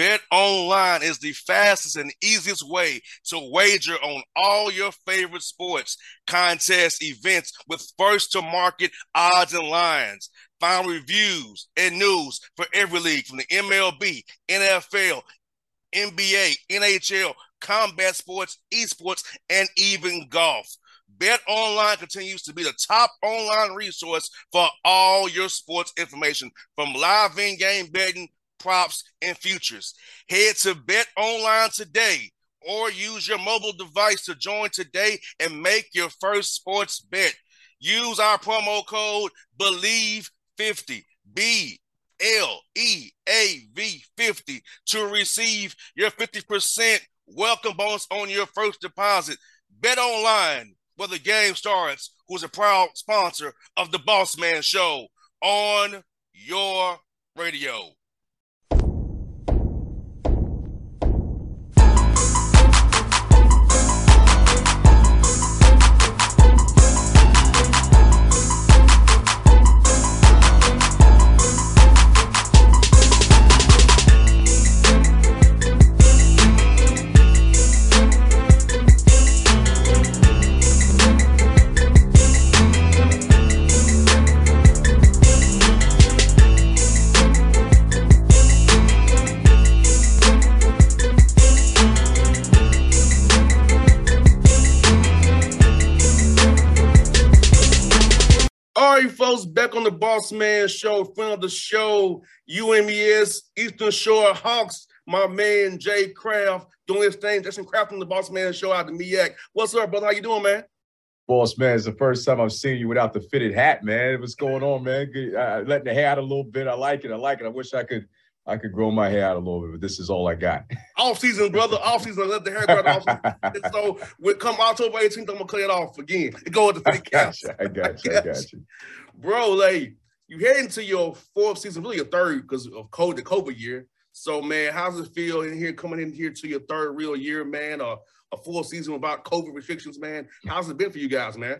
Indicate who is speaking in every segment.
Speaker 1: Bet online is the fastest and easiest way to wager on all your favorite sports, contests, events with first to market odds and lines. Find reviews and news for every league from the MLB, NFL, NBA, NHL, combat sports, esports, and even golf. Bet Online continues to be the top online resource for all your sports information from live in game betting, props, and futures. Head to Bet Online today or use your mobile device to join today and make your first sports bet. Use our promo code BLEAV50. B L E A V 50 to receive your 50% welcome bonus on your first deposit. Bet online where the game starts, who's a proud sponsor of the Boss Man Show on your radio. Boss Man Show, friend of the show, UMES, Eastern Shore Hawks, my man Jay Craft, doing his thing, Jason Craft on the Boss Man Show out of MEAC. What's up, brother? How you doing, man?
Speaker 2: Boss man, it's the first time I've seen you without the fitted hat, man. What's going on, man? Good, uh, letting the hair out a little bit. I like it. I like it. I wish I could I could grow my hair out a little bit, but this is all I got.
Speaker 1: Off season, brother. Off season. I let the hair grow off season. so when come October 18th, I'm gonna cut it off again. It Go with the fitted cap.
Speaker 2: I got you. I got you
Speaker 1: bro, like you head into your fourth season, really your third because of COVID, the COVID year. So, man, how's it feel in here coming in here to your third real year, man? Or a full season without COVID restrictions, man. How's it been for you guys, man?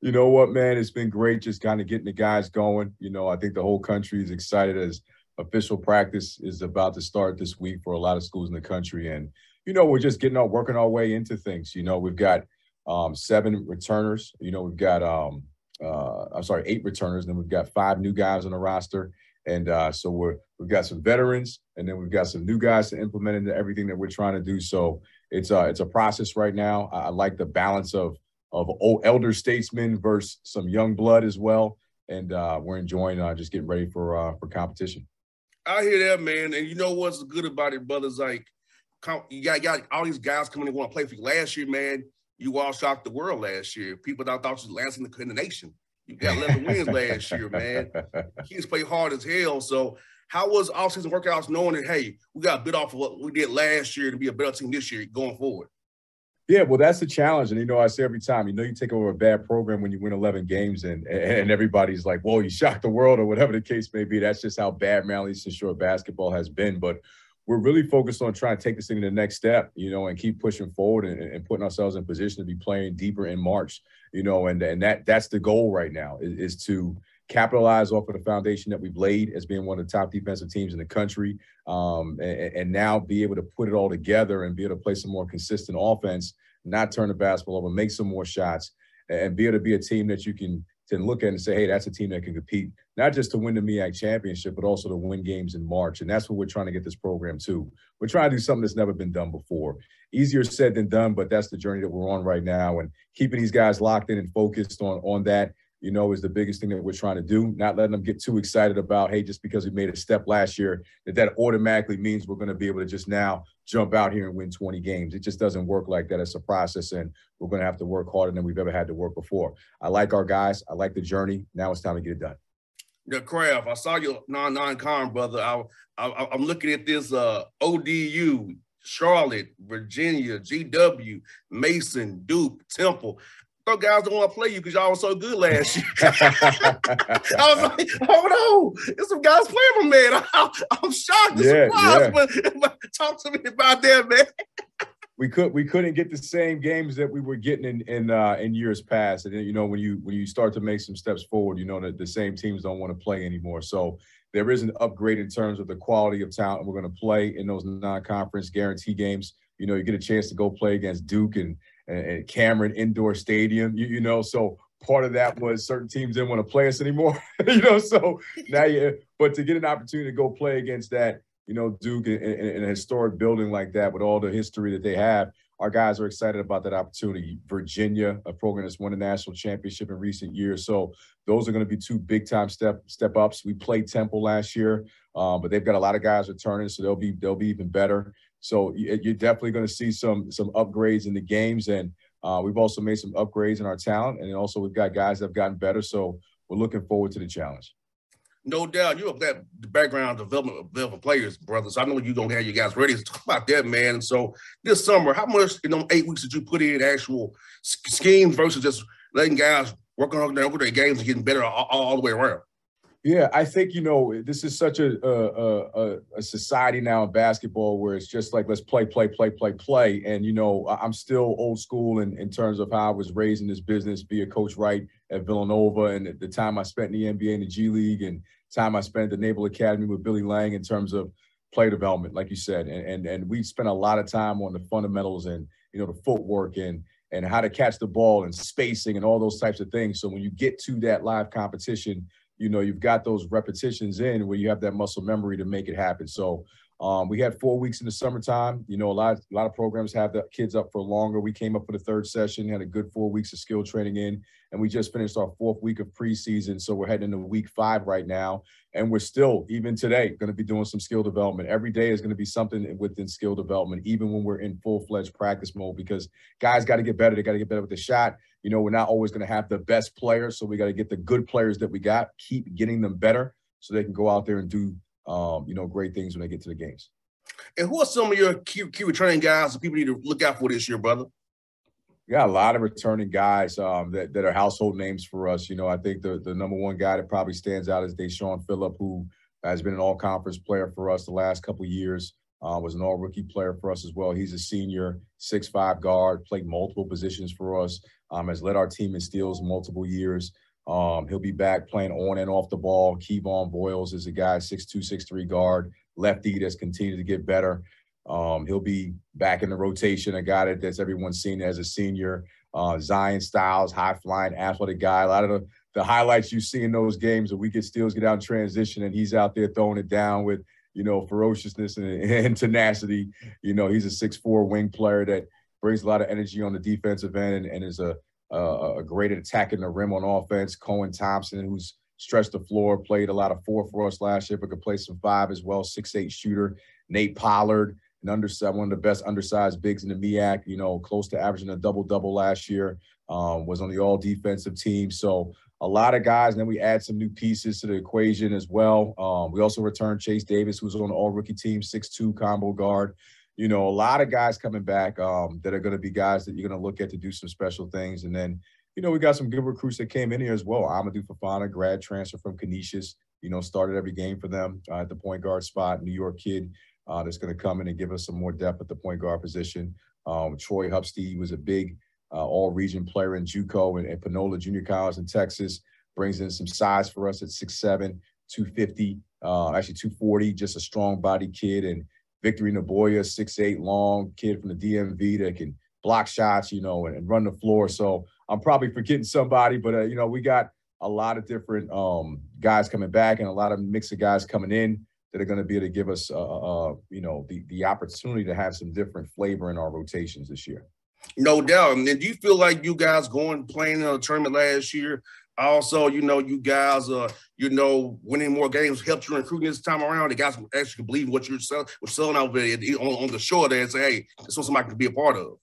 Speaker 2: You know what, man? It's been great just kind of getting the guys going. You know, I think the whole country is excited as official practice is about to start this week for a lot of schools in the country. And, you know, we're just getting our working our way into things. You know, we've got um, seven returners. You know, we've got um, uh, I'm sorry, eight returners. Then we've got five new guys on the roster. And uh, so we're, we've got some veterans and then we've got some new guys to implement into everything that we're trying to do. So it's a, it's a process right now. I, I like the balance of, of old elder statesmen versus some young blood as well. And uh, we're enjoying uh, just getting ready for, uh, for competition.
Speaker 1: I hear that, man. And you know what's good about it, brothers? Like, you got, you got all these guys coming in want to play for you. Last year, man, you all shocked the world last year. People that thought you was last in the, in the nation. You got 11 wins last year, man. Kids play hard as hell. So, how was offseason workouts knowing that, hey, we got a bit off of what we did last year to be a better team this year going forward?
Speaker 2: Yeah, well, that's the challenge. And, you know, I say every time, you know, you take over a bad program when you win 11 games and and everybody's like, whoa, you shocked the world or whatever the case may be. That's just how bad Eastern Shore basketball has been. But we're really focused on trying to take this thing to the next step, you know, and keep pushing forward and, and putting ourselves in position to be playing deeper in March, you know, and and that that's the goal right now is, is to capitalize off of the foundation that we've laid as being one of the top defensive teams in the country, um, and, and, now be able to put it all together and be able to play some more consistent offense, not turn the basketball over, make some more shots, and be able to be a team that you can to look at and say, hey, that's a team that can compete not just to win the MEAC championship, but also to win games in March. And that's what we're trying to get this program to. We're trying to do something that's never been done before. Easier said than done, but that's the journey that we're on right now. And keeping these guys locked in and focused on on that you know, is the biggest thing that we're trying to do. Not letting them get too excited about, hey, just because we made a step last year, that that automatically means we're going to be able to just now jump out here and win 20 games. It just doesn't work like that. It's a process, and we're going to have to work harder than we've ever had to work before. I like our guys. I like the journey. Now it's time to get it done.
Speaker 3: The craft. I saw your non-non-con brother. I, I, I'm looking at this uh, ODU Charlotte, Virginia, GW, Mason, Duke, Temple guys don't want to play you because y'all were so good last year. I was like, oh no, there's some guys playing for man. I'm, I'm shocked and yeah, surprised, yeah. but, talk to me about that, man.
Speaker 2: we could we couldn't get the same games that we were getting in in uh, in years past, and then, you know when you when you start to make some steps forward, you know that the same teams don't want to play anymore. So there is an upgrade in terms of the quality of talent we're going to play in those non-conference guarantee games. You know, you get a chance to go play against Duke and and, Cameron Indoor Stadium. You, you know, so part of that was certain teams didn't want to play us anymore. you know, so now you, but to get an opportunity to go play against that, you know, Duke in, in, in, a historic building like that with all the history that they have, our guys are excited about that opportunity. Virginia, a program that's won a national championship in recent years, so those are going to be two big time step step ups. We played Temple last year, um, but they've got a lot of guys returning, so they'll be they'll be even better. So you're definitely going to see some some upgrades in the games, and uh, we've also made some upgrades in our talent, and also we've got guys that have gotten better. So we're looking forward to the challenge.
Speaker 3: No doubt, you have that background development of development players, brothers. I know you don't have your guys ready to talk about that, man. So this summer, how much in them eight weeks did you put in actual schemes versus just letting guys work on their, their games and getting better all, all the way around?
Speaker 2: Yeah, I think you know this is such a a, a a, society now in basketball where it's just like let's play, play, play, play, play. And you know, I'm still old school in, in terms of how I was raised in this business, be a coach right at Villanova, and the time I spent in the NBA and the G League, and time I spent at the Naval Academy with Billy Lange in terms of play development, like you said, and and and we spent a lot of time on the fundamentals and you know the footwork and and how to catch the ball and spacing and all those types of things. So when you get to that live competition you know, you've got those repetitions in where you have that muscle memory to make it happen. So um, we had four weeks in the summertime. You know, a lot, a lot of programs have the kids up for longer. We came up for the third session, had a good four weeks of skill training in, and we just finished our fourth week of preseason. So we're heading into week five right now, and we're still, even today, going to be doing some skill development. Every day is going to be something within skill development, even when we're in full fledged practice mode, because guys got to get better. They got to get better with the shot. You know, we're not always going to have the best players, so we got to get the good players that we got, keep getting them better, so they can go out there and do um, you know, great things when they get to the games.
Speaker 3: And who are some of your key, key returning guys that people need to look out for this year, brother?
Speaker 2: We got a lot of returning guys um, that, that are household names for us. You know, I think the, the number one guy that probably stands out is Deshaun Phillip, who has been an all conference player for us the last couple years. Uh, was an all rookie player for us as well. He's a senior, six five guard, played multiple positions for us, um, has led our team in steals multiple years. Um, he'll be back playing on and off the ball. Kevon Voyles is a guy, 6'2", 6'3", guard, lefty that's continued to get better. Um, he'll be back in the rotation, a guy that, that's everyone's seen as a senior. Uh, Zion Styles, high flying, athletic guy. A lot of the, the highlights you see in those games, that we get steals, get out in transition, and he's out there throwing it down with, you know, ferociousness and, and tenacity. You know, he's a six-four wing player that brings a lot of energy on the defensive end and, and is a uh, a great at attacking the rim on offense. Cohen Thompson, who's stretched the floor, played a lot of four for us last year, but could play some five as well. Six eight shooter. Nate Pollard, an undersized one of the best undersized bigs in the MEAC. You know, close to averaging a double double last year. Um, was on the all defensive team. So a lot of guys. And then we add some new pieces to the equation as well. Um, we also returned Chase Davis, who's on the all rookie team, six two combo guard you know, a lot of guys coming back um, that are going to be guys that you're going to look at to do some special things. And then, you know, we got some good recruits that came in here as well. Amadou Fofana, grad transfer from Canisius, you know, started every game for them uh, at the point guard spot. New York kid, uh, that's going to come in and give us some more depth at the point guard position. Um, Troy Hupsteed was a big uh, all-region player in JUCO and, and Panola Junior College in Texas. Brings in some size for us at 6'7", 250, uh, actually 240, just a strong body kid. And Victory Naboya, 6'8", long kid from the DMV that can block shots, you know, and, and run the floor. So I'm probably forgetting somebody, but, uh, you know, we got a lot of different um, guys coming back and a lot of mix of guys coming in that are going to be able to give us, uh, uh, you know, the the opportunity to have some different flavor in our rotations this year.
Speaker 1: No doubt. And then do you feel like you guys going playing in a tournament last year? Also, you know, you guys, uh, you know, winning more games helped you recruiting this time around. The guys actually believe what you're selling, what's selling out there on, on the shore there and say, hey, this is somebody can be a part of.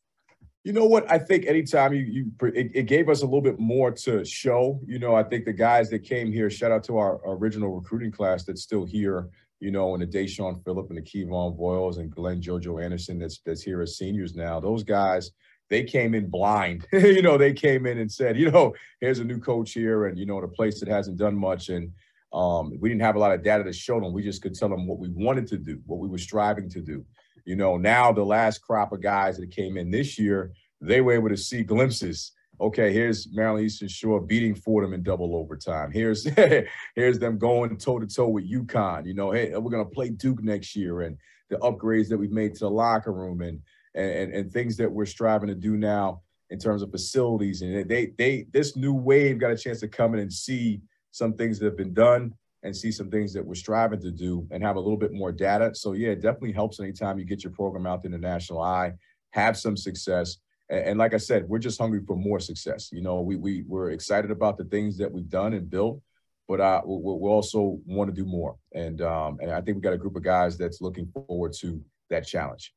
Speaker 2: You know what? I think anytime you you it, it, gave us a little bit more to show. You know, I think the guys that came here. Shout out to our original recruiting class that's still here you know, and the Deshaun Phillip and the Kevon Voyles and Glenn Jojo Anderson that's that's here as seniors now. Those guys, they came in blind. you know, they came in and said, you know, here's a new coach here, and you know, in a place that hasn't done much, and um, we didn't have a lot of data to show them. We just could tell them what we wanted to do, what we were striving to do. You know, now the last crop of guys that came in this year, they were able to see glimpses okay, here's Maryland Eastern Shore beating Fordham in double overtime. Here's here's them going toe to toe with UConn. You know, hey, we're gonna play Duke next year, and the upgrades that we've made to the locker room, and and and things that we're striving to do now in terms of facilities. And they they this new wave got a chance to come in and see some things that have been done and see some things that we're striving to do and have a little bit more data. So yeah, it definitely helps anytime you get your program out in the national eye, have some success and, and, like I said, we're just hungry for more success. You know, we we we're excited about the things that we've done and built, but uh, we, we also want to do more. And um, and I think we got a group of guys that's looking forward to that challenge.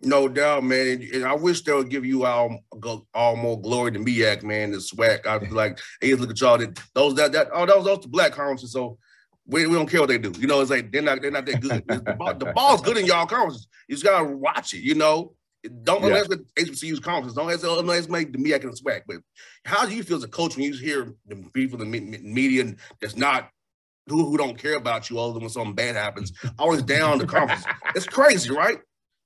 Speaker 1: No doubt, man. And I wish they would give you all all more glory than MEAC, man. The SWAC. I feel like, hey, look at y'all. That those that that oh, those those the black conferences. So we, we don't care what they do. You know, it's like they're not they're not that good. the, ball, the ball's good in y'all conferences. You just gotta watch it. You know, don't yeah. unless the HBCU's conference. Don't unless, unless make the media can SWAC. But how do you feel as a coach when you hear the people, the media that's not who, who don't care about you other than when something bad happens, always down the conference? it's crazy, right?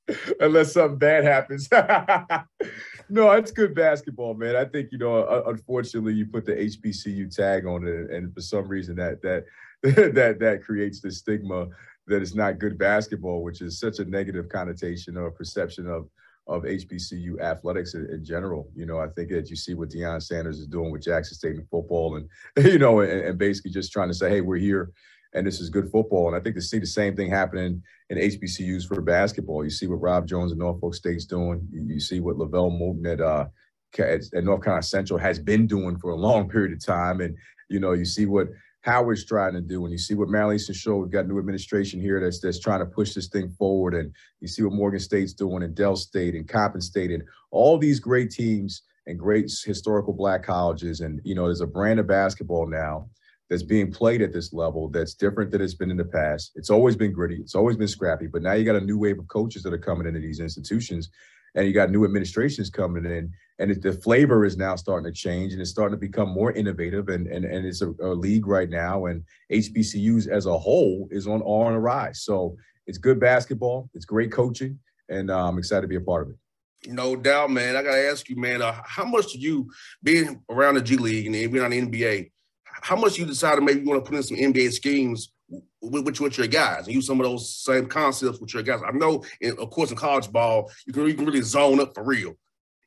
Speaker 2: Unless something bad happens. no, it's good basketball, man. I think you know. Uh, unfortunately, you put the HBCU tag on it, and for some reason that that that that creates the stigma that it's not good basketball, which is such a negative connotation or perception of of HBCU athletics in, in, general. You know, I think that you see what Deion Sanders is doing with Jackson State in football, and you know, and, and, basically just trying to say, hey, we're here, and this is good football. And I think to see the same thing happening in HBCUs for basketball, you see what Rob Jones and Norfolk State's doing. You, see what LeVelle Moton at, uh, at North Carolina Central has been doing for a long period of time, and you know, you see what Howard's trying to do. And you see what Maryland Eastern Shore, we've got a new administration here that's that's trying to push this thing forward. And you see what Morgan State's doing and Del State and Coppin State and all these great teams and great historical black colleges. And you know, there's a brand of basketball now that's being played at this level that's different than it's been in the past. It's always been gritty, it's always been scrappy, but now you got a new wave of coaches that are coming into these institutions and you got new administrations coming in and it, the flavor is now starting to change and it's starting to become more innovative and and, and it's a, a league right now and hbcus as a whole is on on a rise. So it's good basketball. It's great coaching and uh, i'm excited to be a part of it.
Speaker 1: No doubt man. I gotta ask you man uh, how much do you being around the g league and being on the nba how much you decided maybe you want to put in some nba schemes with, with, with, your guys and use some of those same concepts with your guys. I know, in, of course, in college ball, you can, you can really zone up for real.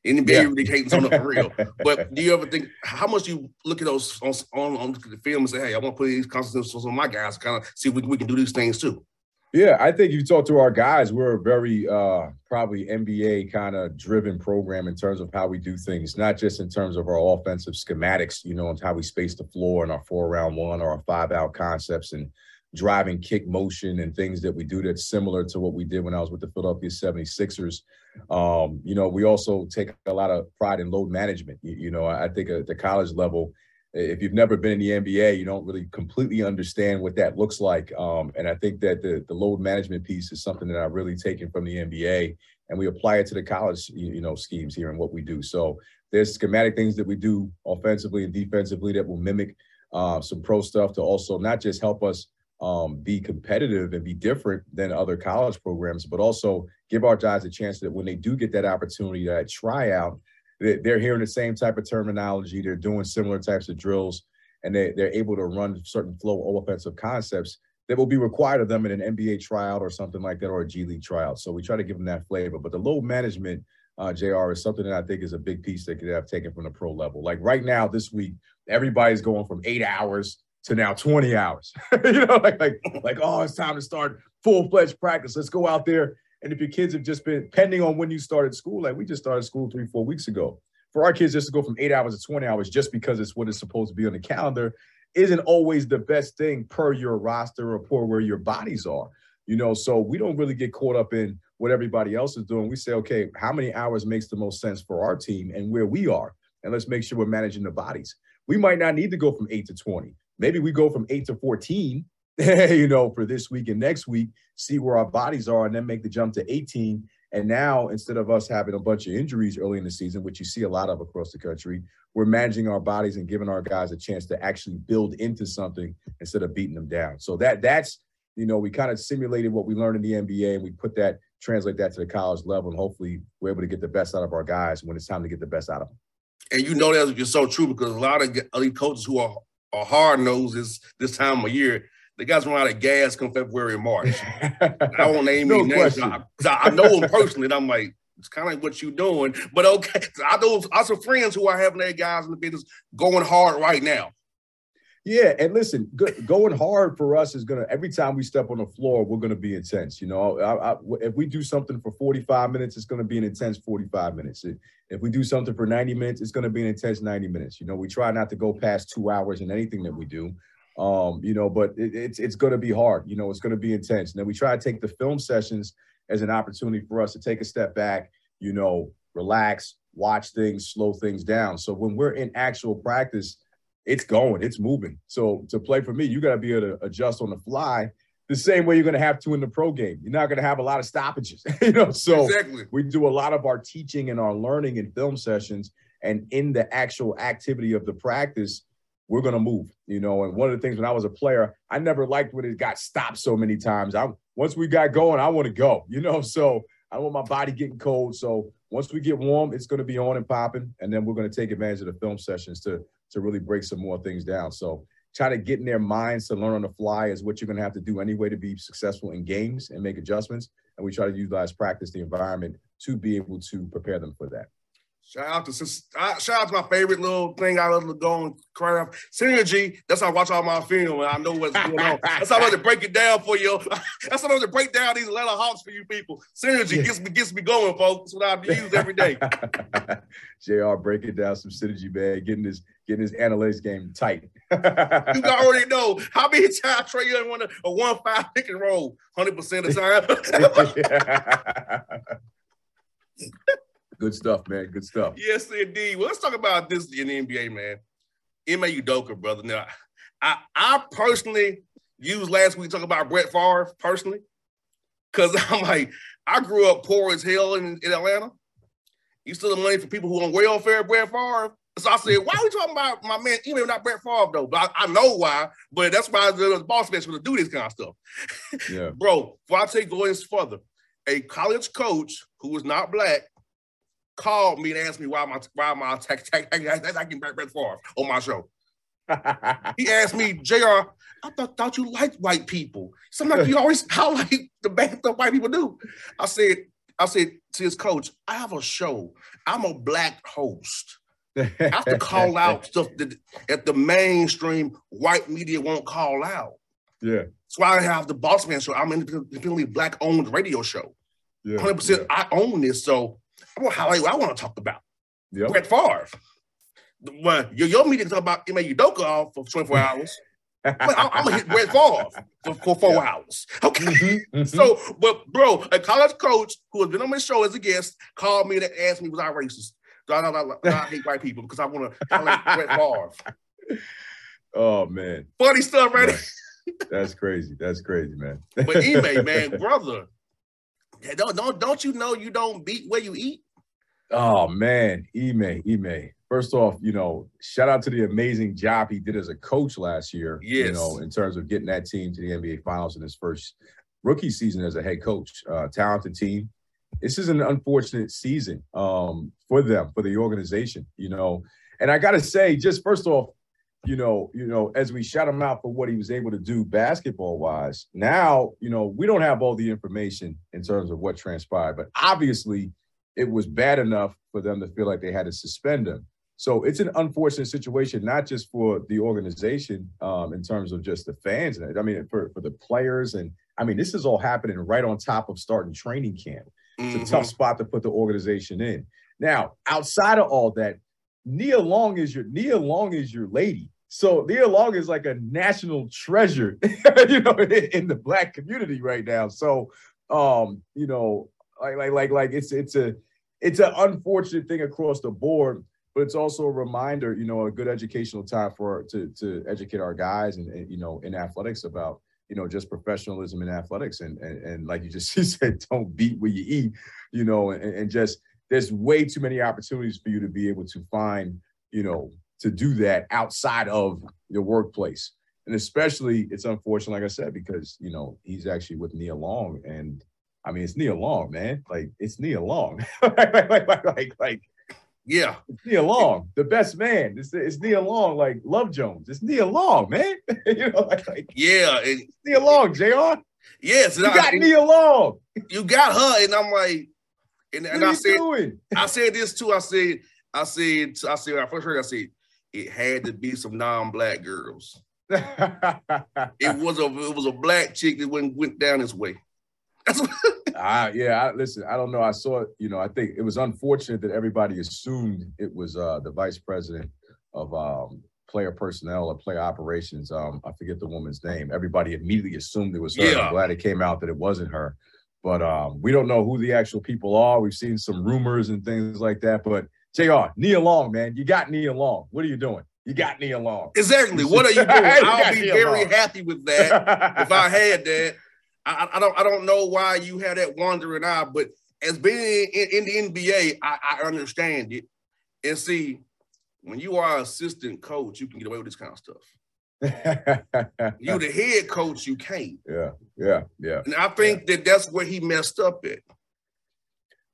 Speaker 1: NBA yeah. really hating zone up for real. But do you ever think how much you look at those on on, on the film and say, "Hey, I want to put these concepts on my guys, kind of see if we, we can do these things too."
Speaker 2: Yeah, I think if you talk to our guys, we're a very uh, probably NBA kind of driven program in terms of how we do things, not just in terms of our offensive schematics, you know, and how we space the floor and our four round one or our five out concepts and driving kick motion and things that we do that's similar to what we did when I was with the Philadelphia 76ers. Um, you know, we also take a lot of pride in load management. You, you know, I think at the college level, if you've never been in the NBA, you don't really completely understand what that looks like. Um, and I think that the, the load management piece is something that I've really taken from the NBA and we apply it to the college, you know, schemes here and what we do. So there's schematic things that we do offensively and defensively that will mimic uh, some pro stuff to also not just help us um, be competitive and be different than other college programs, but also give our guys a chance that when they do get that opportunity, that tryout, they're hearing the same type of terminology, they're doing similar types of drills, and they, they're able to run certain flow offensive concepts that will be required of them in an NBA tryout or something like that, or a G League tryout. So we try to give them that flavor. But the load management, uh, JR, is something that I think is a big piece that could have taken from the pro level. Like right now, this week, everybody's going from eight hours to now 20 hours. you know, like, like, like, oh, it's time to start full-fledged practice. Let's go out there. And if your kids have just been pending on when you started school, like we just started school three, four weeks ago. For our kids just to go from eight hours to 20 hours just because it's what is supposed to be on the calendar isn't always the best thing per your roster or per where your bodies are. You know, so we don't really get caught up in what everybody else is doing. We say, okay, how many hours makes the most sense for our team and where we are? And let's make sure we're managing the bodies. We might not need to go from eight to 20 maybe we go from eight to 14, you know, for this week and next week, see where our bodies are, and then make the jump to 18. And now, instead of us having a bunch of injuries early in the season, which you see a lot of across the country, we're managing our bodies and giving our guys a chance to actually build into something instead of beating them down. So that that's you know we kind of simulated what we learned in the NBA and we put that translate that to the college level and hopefully we're able to get the best out of our guys when it's time to get the best out of them.
Speaker 1: And you know that's just so true because a lot of elite coaches who are are hard noses this time of year. The guys run out of gas come February and March. I won't name no any names. I, I, know them personally, and I'm like, it's kind of like what you're doing. But okay, I know I some friends who are having their guys in the business going hard right now.
Speaker 2: Yeah, and listen, go, going hard for us is gonna. Every time we step on the floor, we're gonna be intense. You know, I, I, if we do something for 45 minutes, it's gonna be an intense 45 minutes. If we do something for 90 minutes, it's gonna be an intense 90 minutes. You know, we try not to go past two hours in anything that we do. Um, you know, but it, it's it's gonna be hard. You know, it's gonna be intense. And then we try to take the film sessions as an opportunity for us to take a step back. You know, relax, watch things, slow things down. So when we're in actual practice it's going, it's moving. So to play for me, you got to be able to adjust on the fly the same way you're going to have to in the pro game. You're not going to have a lot of stoppages, you know. So exactly. we do a lot of our teaching and our learning in film sessions, and in the actual activity of the practice, we're going to move, you know. And one of the things when I was a player, I never liked when it got stopped so many times. I once we got going, I want to go, you know. So I want my body getting cold. So once we get warm, it's going to be on and popping, and then we're going to take advantage of the film sessions to to really break some more things down. So try to get in their minds to learn on the fly is what you're going to have to do anyway to be successful in games and make adjustments. And we try to utilize practice the environment to be able to prepare them for that.
Speaker 1: Shout out to shout out to my favorite little thing I love to go and cry out. Synergy. That's how I watch all my film and I know what's going on. That's how I like to break it down for you. That's how I like to break down these Atlanta Hawks for you people. Synergy yeah. gets me gets me going, folks. That's what I use every day.
Speaker 2: Jr. breaking down some synergy, man. Getting his getting his analytics game tight.
Speaker 1: you already know how many times Trae Young won a, a one five pick and roll, hundred percent of the
Speaker 2: time. Good stuff, man. Good stuff.
Speaker 1: Yes, indeed. Well, let's talk about this in the NBA, man. Ime Udoka, brother. Now, I I personally used last week to talk about Brett Favre personally, because I'm like, I grew up poor as hell in, in Atlanta. You still the money for people who on welfare, Brett Favre. So I said, why are we talking about my man, even not Brett Favre though? But I, I know why, but that's why the, boss to do this kind of stuff. Yeah. Bro, before I take going further, a college coach who was not black called me and asked me why my why my attacking Brett Favre on my show. he asked me, Jr. I thought, thought you liked white people. Sometimes you always highlight the bad stuff white people do. I said, I said to his coach, I have a show. I'm a black host. I have to call out stuff that, that the mainstream white media won't call out.
Speaker 2: Yeah.
Speaker 1: That's why I have the Boss Man show. I'm an independently black owned radio show. Yeah, 100%. Yeah. I own this. So I'm gonna highlight what I want to talk about. Yep. Brett Favre. Well, your, your meeting talk about Ime Udoka off for 24 hours. I'm, I'm, gonna hit Brett Favre for, for four hours. Okay. Mm-hmm, mm-hmm. So, but bro, a college coach who has been on my show as a guest called me to ask me, was I racist? Do I, I, I, I hate white people because I want to highlight Brett Favre.
Speaker 2: Oh man.
Speaker 1: Funny stuff, right?
Speaker 2: That's crazy. That's crazy, man.
Speaker 1: but Ime, man, brother, don't don't don't you know you don't beat where you eat?
Speaker 2: Oh man, Ime, Ime, first off, you know, shout out to the amazing job he did as a coach last year.
Speaker 1: Yes.
Speaker 2: You know, in terms of getting that team to the NBA Finals in his first rookie season as a head coach. Uh, talented team. This is an unfortunate season um, for them, for the organization. You know, and I got to say, just first off, you know, you know, as we shout him out for what he was able to do basketball wise, now, you know, we don't have all the information in terms of what transpired, but obviously it was bad enough for them to feel like they had to suspend him. So it's an unfortunate situation, not just for the organization um, in terms of just the fans. I mean, for, for the players. And I mean, this is all happening right on top of starting training camp. It's
Speaker 1: Mm-hmm.
Speaker 2: a tough spot to put the organization in. Now, outside of all that, Nia Long is your Nia Long is your lady. So Nia Long is like a national treasure, you know, in, in the black community right now. So, um, you know, like like like like it's it's a it's an unfortunate thing across the board, but it's also a reminder, you know, a good educational time for to to educate our guys and, and you know in athletics about you know just professionalism in athletics and and, and like you just said, don't beat where you eat, you know, and, and just there's way too many opportunities for you to be able to find, you know, to do that outside of your workplace. And especially it's unfortunate, like I said, because you know, he's actually with Nia Long. And I mean it's Nia Long, man. Like it's Nia Long. like, like, like, like,
Speaker 1: Yeah.
Speaker 2: it's Nia Long, the best man. It's, it's Nia Long, like Love Jones. It's Nia Long, man. you know, like, like
Speaker 1: Yeah. And
Speaker 2: it's Nia Long, JR.
Speaker 1: yes,
Speaker 2: You
Speaker 1: and
Speaker 2: got
Speaker 1: I,
Speaker 2: Nia Long.
Speaker 1: you got her, and I'm like, and, and I said,
Speaker 2: doing?
Speaker 1: I said this too. I said, I said, I said, I first heard, I said, it had to be some non-black girls. It was a, it was a black chick that went went down this way.
Speaker 2: Ah, yeah. I, listen, I don't know. I saw it. You know, I think it was unfortunate that everybody assumed it was uh, the vice president of um, player personnel or player operations. Um, I forget the woman's name. Everybody immediately assumed it was her.
Speaker 1: Yeah.
Speaker 2: I'm glad it came out that it wasn't her. But um, we don't know who the actual people are. We've seen some rumors and things like that. But Jr. Nia Long, man, you got Nia Long. What are you doing? You got Nia Long.
Speaker 1: exactly. What are you doing? I'll be very
Speaker 2: along.
Speaker 1: happy with that. if I had that, I, I don't I don't know why you had that wandering eye, but as being in, in the NBA, I, I understand it. And see, when you are assistant coach, you can get away with this kind of stuff. You the head coach, you can't.
Speaker 2: yeah, yeah, yeah.
Speaker 1: And I think that that's where he messed up at.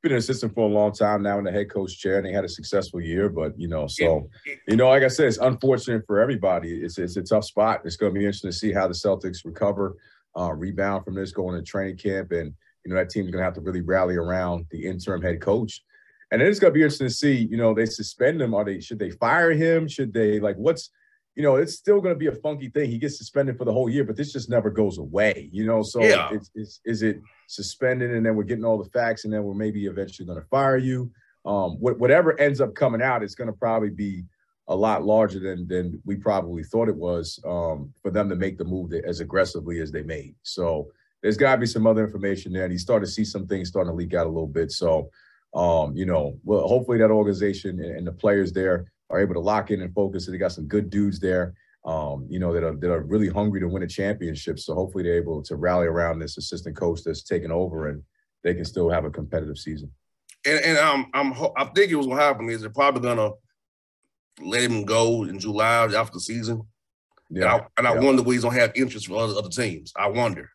Speaker 2: Been an assistant for a long time now in the head coach chair, and they had a successful year. But you know, so you know, like I said, it's unfortunate for everybody. It's it's a tough spot. It's going to be interesting to see how the Celtics recover, uh, rebound from this going to training camp, and you know that team's going to have to really rally around the interim head coach. And then it's going to be interesting to see. You know, they suspend him. Are they? Should they fire him? Should they like what's? You know, it's still going to be a funky thing. He gets suspended for the whole year, but this just never goes away. You know, so
Speaker 1: Yeah.
Speaker 2: it's, it's is it suspended and then we're getting all the facts and then we're maybe eventually going to fire you. Um, what, whatever ends up coming out, it's going to probably be a lot larger than than we probably thought it was um, for them to make the move that, as aggressively as they made. So there's got to be some other information there, and you start to see some things starting to leak out a little bit. So um, you know, well, hopefully that organization and the players there are able to lock in and focus. And they got some good dudes there. Um, you know, that are that are really hungry to win a championship. So hopefully they're able to rally around this assistant coach that's taken over and they can still have a competitive season.
Speaker 1: And and um, I'm I think it was what happened is they're probably gonna let him go in July after the season. And I, and I
Speaker 2: yeah.
Speaker 1: wonder where he's gonna have interest from other, other teams. I wonder.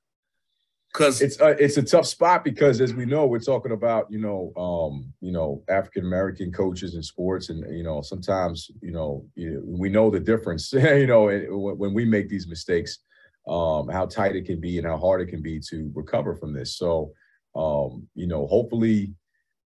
Speaker 1: Cause
Speaker 2: it's a, it's a tough spot because as we know we're talking about you know um you know African American coaches in sports and you know sometimes you know we know the difference you know when we make these mistakes um how tight it can be and how hard it can be to recover from this. So um you know hopefully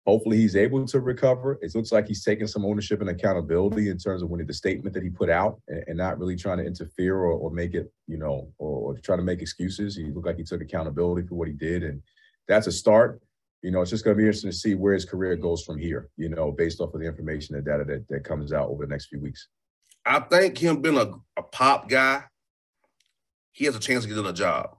Speaker 2: hopefully he's able to recover. It looks like he's taking some ownership and accountability in terms of when the statement that he put out and, and not really trying to interfere or, or make it you know or, or try to make excuses. He looked like he took accountability for what he did and that's a start. You know it's just going to be interesting to see where his career goes from here you know based off of the information and data that, that comes out over the next few weeks.
Speaker 1: I think him being a, a pop guy, he has a chance to get on a job.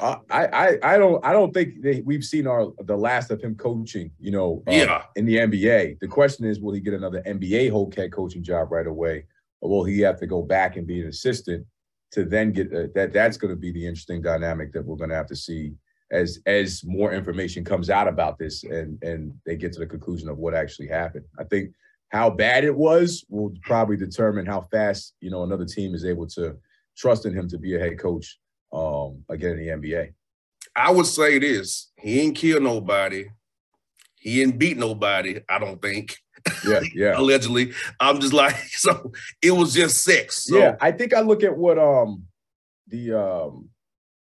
Speaker 2: I, I I don't I don't think they, we've seen our the last of him coaching. You know, uh,
Speaker 1: Yeah.
Speaker 2: in the NBA. The question is, will he get another NBA whole head coaching job right away, or will he have to go back and be an assistant to then get uh, that? That's going to be the interesting dynamic that we're going to have to see as as more information comes out about this and and they get to the conclusion of what actually happened. I think how bad it was will probably determine how fast you know another team is able to trust in him to be a head coach um, again in the NBA.
Speaker 1: I would say this: he ain't kill nobody. He didn't beat nobody. I don't think.
Speaker 2: Yeah, yeah.
Speaker 1: Allegedly, I'm just like so. It was just sex. So.
Speaker 2: Yeah, I think I look at what um the um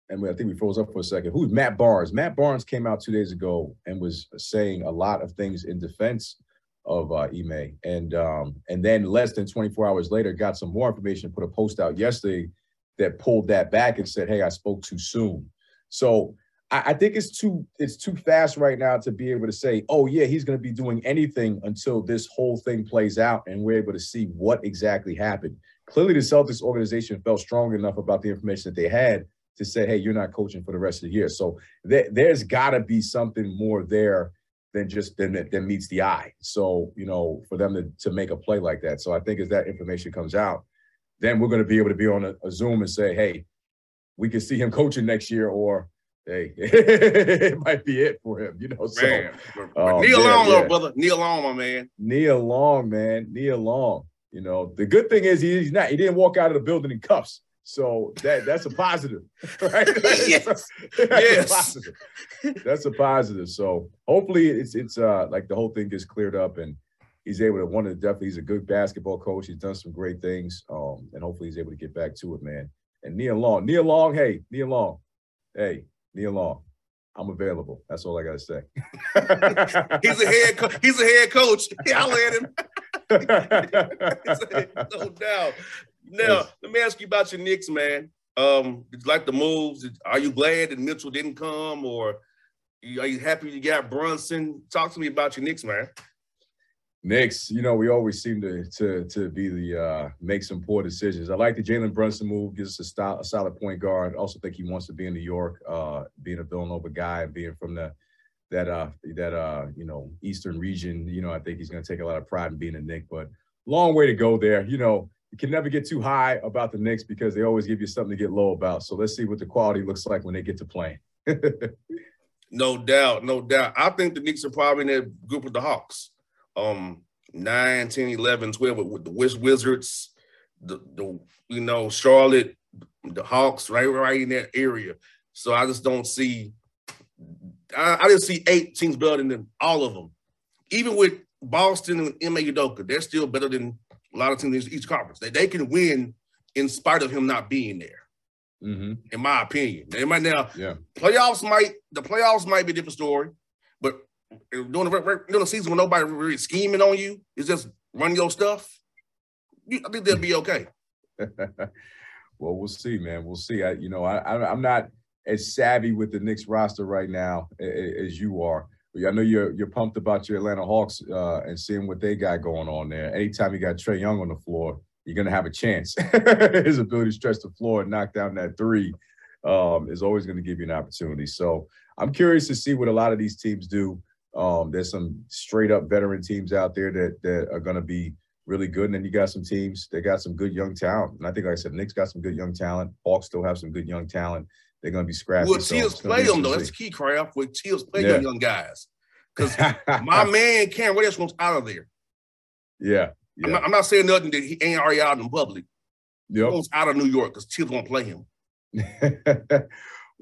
Speaker 2: and I think we froze up for a second. Who's Matt Barnes? Matt Barnes came out two days ago and was saying a lot of things in defense of uh, Ime, and um, and then less than 24 hours later, got some more information. Put a post out yesterday that pulled that back and said, "Hey, I spoke too soon." So I, I think it's too it's too fast right now to be able to say, "Oh yeah, he's going to be doing anything until this whole thing plays out and we're able to see what exactly happened." Clearly, the Celtics organization felt strong enough about the information that they had to say, "Hey, you're not coaching for the rest of the year." So th- there's got to be something more there than just than than meets the eye. So you know, for them to to make a play like that. So I think as that information comes out, then we're going to be able to be on a, a Zoom and say, hey, we can see him coaching next year, or hey, it might be it for him. You know, so
Speaker 1: man, uh, kneel yeah, long, yeah. brother, Nia Long, my man,
Speaker 2: Nia Long, man, Nia Long. You know, the good thing is he's not. He didn't walk out of the building in cuffs. So that that's a positive, right?
Speaker 1: yes.
Speaker 2: that's
Speaker 1: yes.
Speaker 2: A positive. That's a positive. So hopefully it's it's uh like the whole thing gets cleared up and he's able to one of the definitely he's a good basketball coach. He's done some great things. Um, and hopefully he's able to get back to it, man. And Nia Long, Nia Long, hey, Nia Long, hey, Nia Long. I'm available. That's all I gotta say.
Speaker 1: he's a head co- he's a head coach. I'll let him. no doubt. Now, let me ask you about your Knicks, man. Um, did you like the moves? Are you glad that Mitchell didn't come, or are you happy you got Brunson? Talk to me about your Knicks, man.
Speaker 2: Knicks, you know, we always seem to to to be the uh, make some poor decisions. I like the Jalen Brunson move, gives us a, style, a solid point guard. Also think he wants to be in New York, uh, being a Villanova guy, being from the that uh that uh you know eastern region. You know, I think he's going to take a lot of pride in being a Knick. But long way to go there. You know, you can never get too high about the Knicks because they always give you something to get low about. So let's see what the quality looks like when they get to playing.
Speaker 1: no doubt, no doubt. I think the Knicks are probably in that group with the Hawks. Um, 9, 10, 11, 12 with, with the Wish Wizards, the, the you know, Charlotte, the Hawks, right, right in that area. So I just don't see I, I just see eight teams better than all of them. Even with Boston and Udoka, they're still better than a lot of teams in each conference. They, they can win in spite of him not being there.
Speaker 2: Mm-hmm.
Speaker 1: In my opinion, they might now.
Speaker 2: Yeah,
Speaker 1: playoffs might the playoffs might be a different story, during the, during the season when nobody really scheming on you, it's just run your stuff. You, I think they'll be okay.
Speaker 2: well, we'll see, man. We'll see. I, you know, I, I I'm not as savvy with the Knicks roster right now as you are. I know you're you're pumped about your Atlanta Hawks uh, and seeing what they got going on there. Anytime you got Trae Young on the floor, you're gonna have a chance. His ability to stretch the floor and knock down that three um, is always going to give you an opportunity. So I'm curious to see what a lot of these teams do. Um, there's some straight up veteran teams out there that that are going to be really good, and then you got some teams that got some good young talent. And I think, like I said, Knicks got some good young talent. Hawks still have some good young talent. They're going to be scrappy.
Speaker 1: Well, Teals so play them though. That's the key, Craft. With Teals play yeah. young guys, because my man Cam Reddish wants out of there.
Speaker 2: Yeah, yeah.
Speaker 1: I'm, not, I'm, not, saying nothing that he ain't already out in public.
Speaker 2: Yep.
Speaker 1: He wants out of New York because Teals won't play him.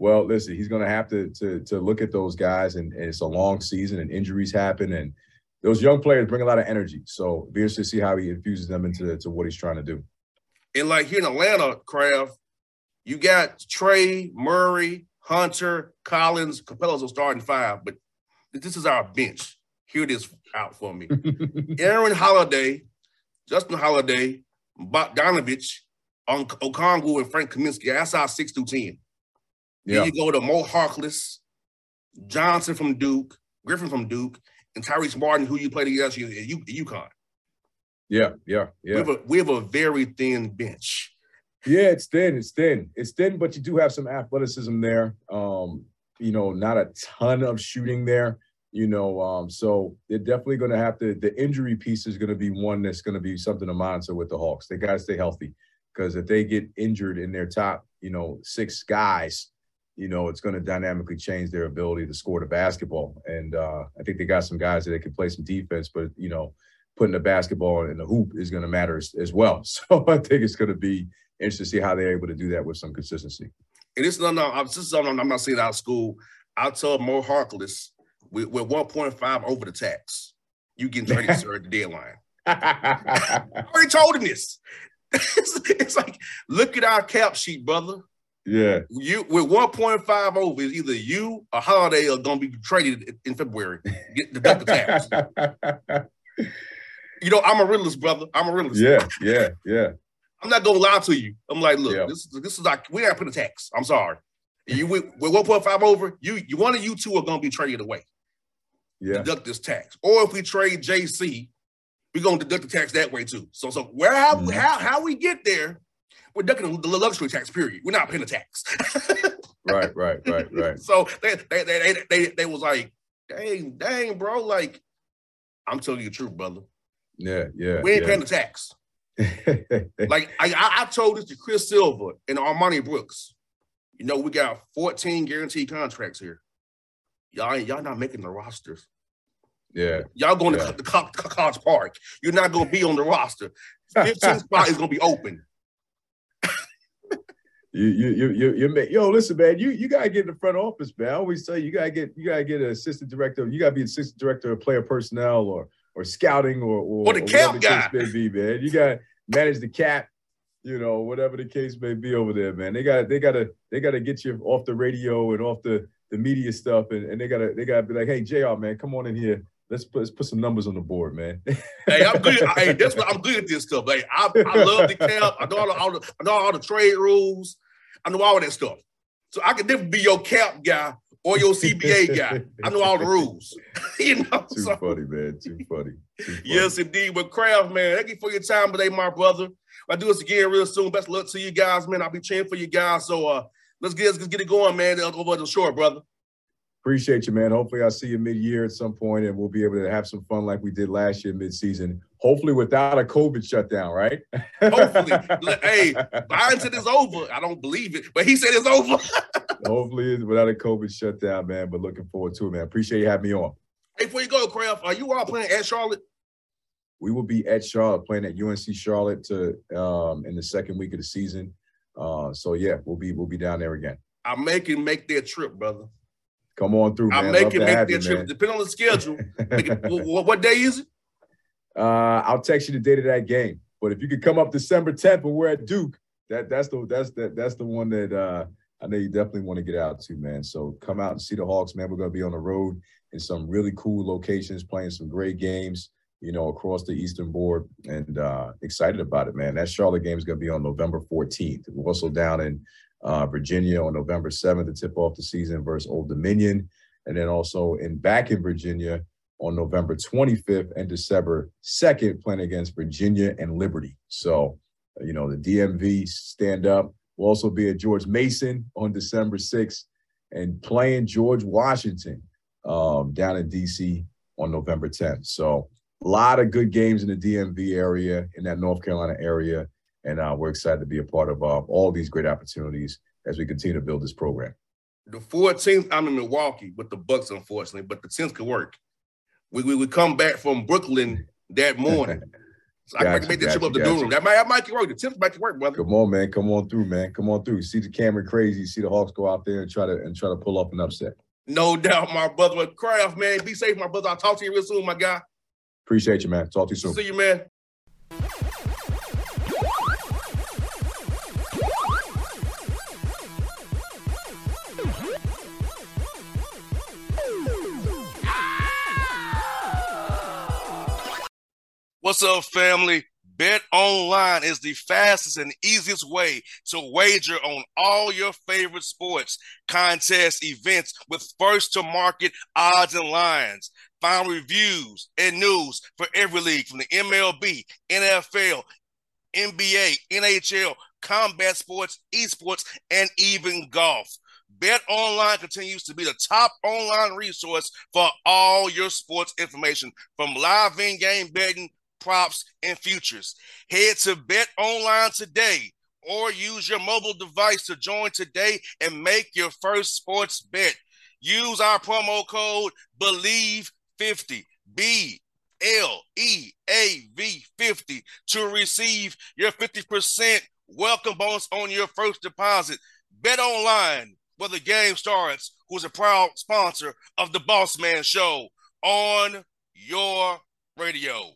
Speaker 2: well, listen, he's going to have to to to look at those guys, and, and, it's a long season, and injuries happen, and those young players bring a lot of energy. So, be interested to see how he infuses them into to what he's trying to do.
Speaker 1: And like here in Atlanta, Craft, you got Trae Murray, Hunter, Collins, Capela's a starting five, but this is our bench. Here it is out for me. Aaron Holiday, Justin Holiday, Bogdanovich, Okongwu, and Frank Kaminsky. That's our 6 to 10. Yeah. Then you go to Moe Harkless, Johnson from Duke, Griffin from Duke, and Tyrese Martin, who you played against at UConn.
Speaker 2: Yeah, yeah, yeah.
Speaker 1: We have, a, we have a very thin bench.
Speaker 2: Yeah, it's thin. It's thin. It's thin, but you do have some athleticism there. Um, you know, not a ton of shooting there. You know, um, so they're definitely going to have to. The injury piece is going to be one that's going to be something to monitor with the Hawks. They got to stay healthy because if they get injured in their top, you know, six guys, you know, it's going to dynamically change their ability to score the basketball. And uh, I think they got some guys that they can play some defense, but you know, putting the basketball in the hoop is going to matter as, as, well. So I think it's going to be interesting to see how they're able to do that with some consistency.
Speaker 1: And it's not, no, this is something I'm not saying out of school. I told Moe Harkless with, with 1.5 over the tax, you getting traded sir at the deadline. I already told him this. it's, it's like, look at our cap sheet, brother.
Speaker 2: Yeah.
Speaker 1: You with 1.5 over, is either you or Holiday are gonna be traded in February. Get the Delta tax. you know, I'm a realist, brother. I'm a realist.
Speaker 2: Yeah, yeah, yeah.
Speaker 1: I'm not gonna lie to you. I'm like, look, this this is like we gotta put a tax. I'm sorry. You with, with 1.5 over, you you one of you two are gonna be traded away.
Speaker 2: Yeah.
Speaker 1: Deduct this tax. Or if we trade JC, we're gonna deduct the tax that way too. So so where how mm-hmm. how, how we get there, we're ducking the luxury tax period. We're not paying the tax.
Speaker 2: right, right, right, right.
Speaker 1: So they they, they they they was like, dang, dang, bro. Like, I'm telling you the truth, brother.
Speaker 2: Yeah, yeah.
Speaker 1: We ain't
Speaker 2: yeah.
Speaker 1: paying the tax. like I, I told this to Chris Silva and Armoni Brooks. You know, we got 14 guaranteed contracts here. Y'all y'all not making the rosters.
Speaker 2: Yeah.
Speaker 1: Y'all going
Speaker 2: yeah.
Speaker 1: to the College Park. You're not going to be on the roster. 15 spot is going to be open.
Speaker 2: You you you you you yo listen man you you gotta get in the front office man. I always say you gotta get you gotta get an assistant director. You gotta be assistant director of player personnel or or scouting or or,
Speaker 1: or the cap guy.
Speaker 2: may be man. You gotta manage the cap you know whatever the case may be over there man. They gotta they gotta they gotta get you off the radio and off the the media stuff and, and they gotta they gotta be like hey Jr man come on in here let's put let's put some numbers on the board, man.
Speaker 1: hey, I'm good. hey, that's what I'm good at this stuff. Hey, I, I love the cap. I know all the, all the I know all the trade rules. I know all that stuff. So I could definitely be your cap guy or your CBA guy. I know all the rules. you know,
Speaker 2: too so, funny, man. Too funny. Too funny.
Speaker 1: Yes, indeed. But Craft, man, thank you for your time today, my brother. I'll do this again real soon. Best luck to you guys, man. I'll be cheering for you guys. So uh let's get let's get it going, man. Over the shore, brother.
Speaker 2: Appreciate you, man. Hopefully, I'll see you mid-year at some point, and we'll be able to have some fun like we did last year mid-season. Hopefully, without a COVID shutdown, right?
Speaker 1: Hopefully, hey, Biden said it's over. I don't believe it, but he said it's over.
Speaker 2: Hopefully, without a COVID shutdown, man. But looking forward to it, man. Appreciate you having me on.
Speaker 1: Hey, before you go, Craft, are you all playing at Charlotte?
Speaker 2: We will be at Charlotte, playing at UNC Charlotte to um, in the second week of the season. Uh, so yeah, we'll be we'll be down there again.
Speaker 1: I'm making make their trip, brother.
Speaker 2: Come on through, man.
Speaker 1: I'm making make that trip. Depending on the schedule. it, what, what, day is it?
Speaker 2: Uh, I'll text you the date of that game. But if you could come up December 10th and we're at Duke, that that's the that's the that's the one that uh, I know you definitely want to get out to, man. So come out and see the Hawks, man. We're gonna be on the road in some really cool locations, playing some great games, you know, across the Eastern Board, and uh, excited about it, man. That Charlotte game is gonna be on November 14th. We're also down in uh, Virginia on November 7th to tip off the season versus Old Dominion. And then also in back in Virginia on November 25th and December 2nd, playing against Virginia and Liberty. So, you know, the DMV stand up. We'll also be at George Mason on December 6th and playing George Washington um, down in DC on November 10th. So, a lot of good games in the DMV area, in that North Carolina area and uh, we're excited to be a part of uh, all these great opportunities as we continue to build this program.
Speaker 1: The 14th, I'm in Milwaukee with the Bucks, unfortunately, but the 10th could work. We we would come back from Brooklyn that morning. So gotcha, I can make that trip up to Durham. That might, that might work. The 10th might work, brother.
Speaker 2: Come on, man. Come on through, man. Come on through. See the Cameron crazy. See the Hawks go out there and try to and try to pull off an upset.
Speaker 1: No doubt, my brother. Craft, man. Be safe, my brother. I'll talk to you real soon, my guy.
Speaker 2: Appreciate you, man. Talk to you soon.
Speaker 1: See you, man.
Speaker 3: What's up, family? Bet online is the fastest and easiest way to wager on all your favorite sports, contests, events with first to market odds and lines. Find reviews and news for every league from the MLB, NFL, NBA, NHL, combat sports, esports, and even golf. Bet Online continues to be the top online resource for all your sports information from live in game betting props, and futures. Head to Bet Online today or use your mobile device to join today and make your first sports bet. Use our promo code BLEAV50, B
Speaker 1: L E A V 50 to receive your 50% welcome bonus on your first deposit. Bet online where the game starts, who's a proud sponsor of the Boss Man Show on your radio.